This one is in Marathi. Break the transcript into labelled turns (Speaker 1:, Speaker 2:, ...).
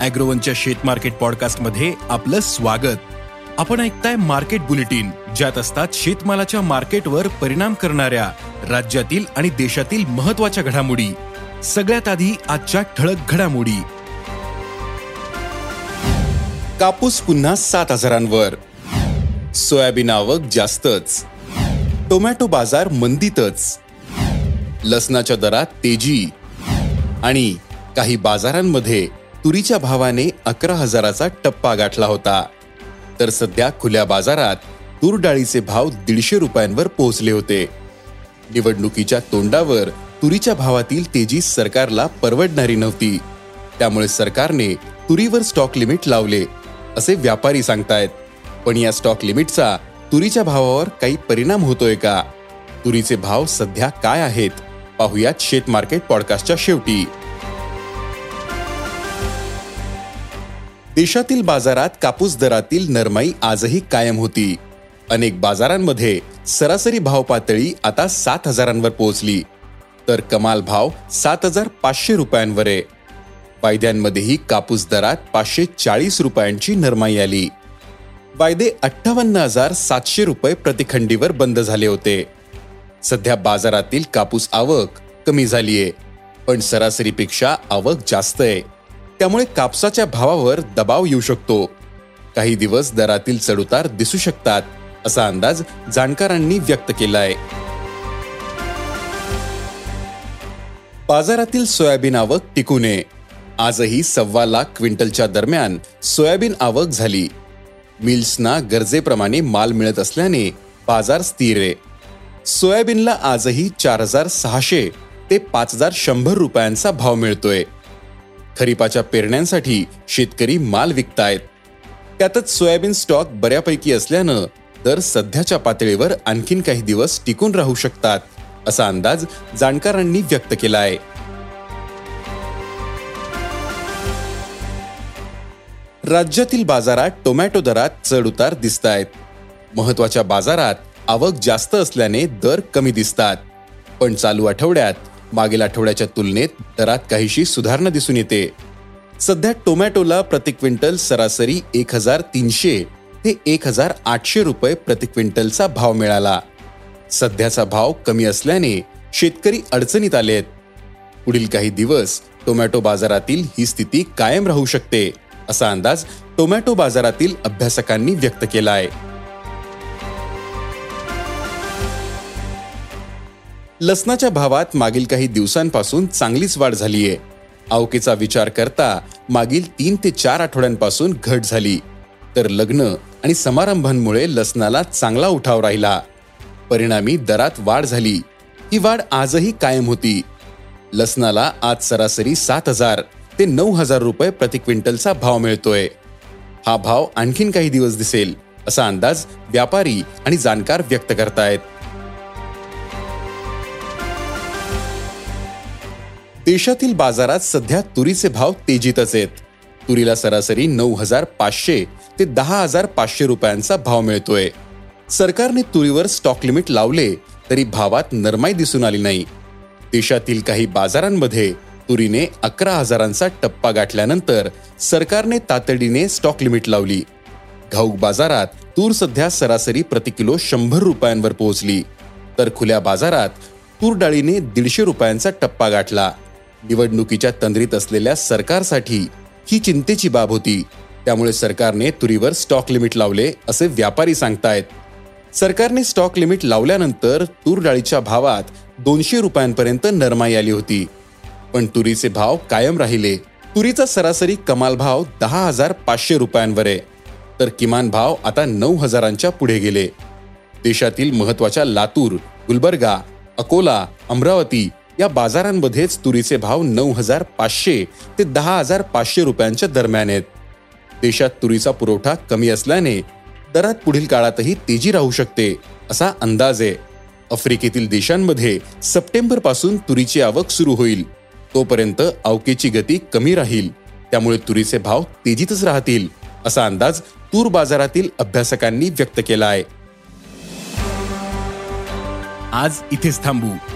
Speaker 1: अॅग्रोवनच्या शेत मार्केट पॉडकास्टमध्ये आपलं स्वागत. आपण ऐकताय मार्केट बुलेटिन ज्यात असतात शेतमालाच्या मार्केटवर परिणाम करणाऱ्या राज्यातील आणि देशातील महत्त्वाच्या घडामोडी. सगळ्यात आधी आजच्या ठळक घडामोडी. कापूस पुन्हा सात हजारांवर. सोयाबीन आवक जास्तच. टोमॅटो बाजार मंदीतच. लसणाच्या दरात तेजी. आणि काही बाजारांमध्ये तुरीच्या भावाने अकरा हजाराचा टप्पा गाठला होता. तर सध्या खुल्या बाजारात तूर डाळीचे भाव दीडशे रुपयांवर पोहोचले होते. निवडणुकीच्या तोंडावर तुरीच्या भावातील तेजी सरकारला परवडणारी नव्हती. त्यामुळे सरकारने तुरीवर स्टॉक लिमिट लावले असे व्यापारी सांगतायत. पण या स्टॉक लिमिटचा तुरीच्या भावावर काही परिणाम होतोय का? तुरीचे भाव सध्या काय आहेत? पाहुयात शेत मार्केट पॉडकास्टच्या शेवटी. देशातील बाजारात कापूस दरातील नरमाई आजही कायम होती. अनेक बाजारांमध्ये सरासरी भाव पातळी आता सात हजारांवर पोहोचली. तर कमाल भाव सात हजार पाचशे रुपयांवर आहे. वायद्यांमध्येही कापूस दरात पाचशे चाळीस रुपयांची नरमाई आली. वायदे अठ्ठावन्न हजार सातशे रुपये प्रतिखंडीवर बंद झाले होते. सध्या बाजारातील कापूस आवक कमी झालीये पण सरासरीपेक्षा आवक जास्त आहे. त्यामुळे कापसाच्या भावावर दबाव येऊ शकतो. काही दिवस दरातील चढउतार दिसू शकतात असा अंदाज जाणकारांनी व्यक्त केलाय. बाजारातील सोयाबीन आवक टिकू नये आजही सव्वा लाख क्विंटलच्या दरम्यान सोयाबीन आवक झाली. मिल्सना गरजेप्रमाणे माल मिळत असल्याने बाजार स्थिर आहे. सोयाबीनला आजही चार हजार सहाशे ते पाच हजार शंभर रुपयांचा भाव मिळतोय. खरीपाच्या पेरण्यांसाठी शेतकरी माल विकतायत. त्यातच सोयाबीन स्टॉक बऱ्यापैकी असल्यानं दर सध्याच्या पातळीवर आणखीन काही दिवस टिकून राहू शकतात असा अंदाज जाणकारांनी व्यक्त केला आहे राज्यातील बाजारात टोमॅटो दरात चढउतार दिसत आहेत महत्त्वाच्या बाजारात आवक जास्त असल्याने दर कमी दिसतात. पण चालू आठवड्यात मागील आठवड्याच्या तुलनेत दरात काहीशी सुधारणा दिसून येते. सध्या टोमॅटोला प्रति क्विंटल सरासरी एक हजार तीनशे ते एक हजार आठशे रुपये प्रति क्विंटलचा भाव मिळाला. सध्याचा भाव कमी असल्याने शेतकरी अडचणीत आलेत. पुढील काही दिवस टोमॅटो बाजारातील ही स्थिती कायम राहू शकते असा अंदाज टोमॅटो बाजारातील अभ्यासकांनी व्यक्त केला आहे लसणाच्या भावात मागील काही दिवसांपासून चांगलीच वाढ झाली आहे आवकेचा विचार करता मागील तीन ते चार आठवड्यांपासून घट झाली. तर लग्न आणि समारंभांमुळे लसणाला चांगला उठाव राहिला. परिणामी दरात वाढ झाली. ही वाढ आजही कायम होती. लसणाला आज सरासरी सात हजार ते नऊ हजार रुपये प्रति क्विंटलचा भाव मिळतोय. हा भाव आणखीन काही दिवस दिसेल असा अंदाज व्यापारी आणि जाणकार व्यक्त करतायत. देशातील बाजारात सध्या तुरीचे भाव तेजीतच आहेत. तुरीला सरासरी नऊ हजार पाचशे ते दहा हजार पाचशे रुपयांचा भाव मिळतोय. सरकारने तुरीवर स्टॉक लिमिट लावले तरी भावात नरमाई दिसून आली नाही. देशातील काही बाजारांमध्ये तुरीने अकरा हजारांचा टप्पा गाठल्यानंतर सरकारने तातडीने स्टॉक लिमिट लावली. घाऊक बाजारात तूर सध्या सरासरी प्रति किलो शंभर रुपयांवर पोहोचली. तर खुल्या बाजारात तूर डाळीने दीडशे रुपयांचा टप्पा गाठला. निवडणुकीच्या तंद्रीत असलेल्या सरकारसाठी ही चिंतेची बाब होती. त्यामुळे सरकारने तुरीवर स्टॉक लिमिट लावले असे व्यापारी सांगतायत. सरकारने स्टॉक लिमिट लावल्यानंतर तूर डाळीच्या भावात दोनशे रुपयांपर्यंत नरमाई आली होती. पण तुरीचे भाव कायम राहिले. तुरीचा सरासरी कमाल भाव दहा हजार पाचशे रुपयांवर आहे. तर किमान भाव आता नऊ हजारांच्या पुढे गेले. देशातील महत्त्वाच्या लातूर गुलबर्गा अकोला अमरावती या बाजारांमध्येच तुरीचे भाव नऊ हजार पाचशे ते दहा हजार पाचशे रुपयांच्या दरम्यान आहेत. देशात तुरीचा पुरवठा कमी असल्याने दरात पुढील काळातही तेजी राहू शकते असा अंदाज आहे. आफ्रिकेतील देशांमध्ये सप्टेंबरपासून तुरीची आवक सुरू होईल. तोपर्यंत अवकेची गती कमी राहील. त्यामुळे तुरीचे भाव तेजीतच राहतील असा अंदाज तूर बाजारातील अभ्यासकांनी व्यक्त केला आहे. आज इथेच थांबू.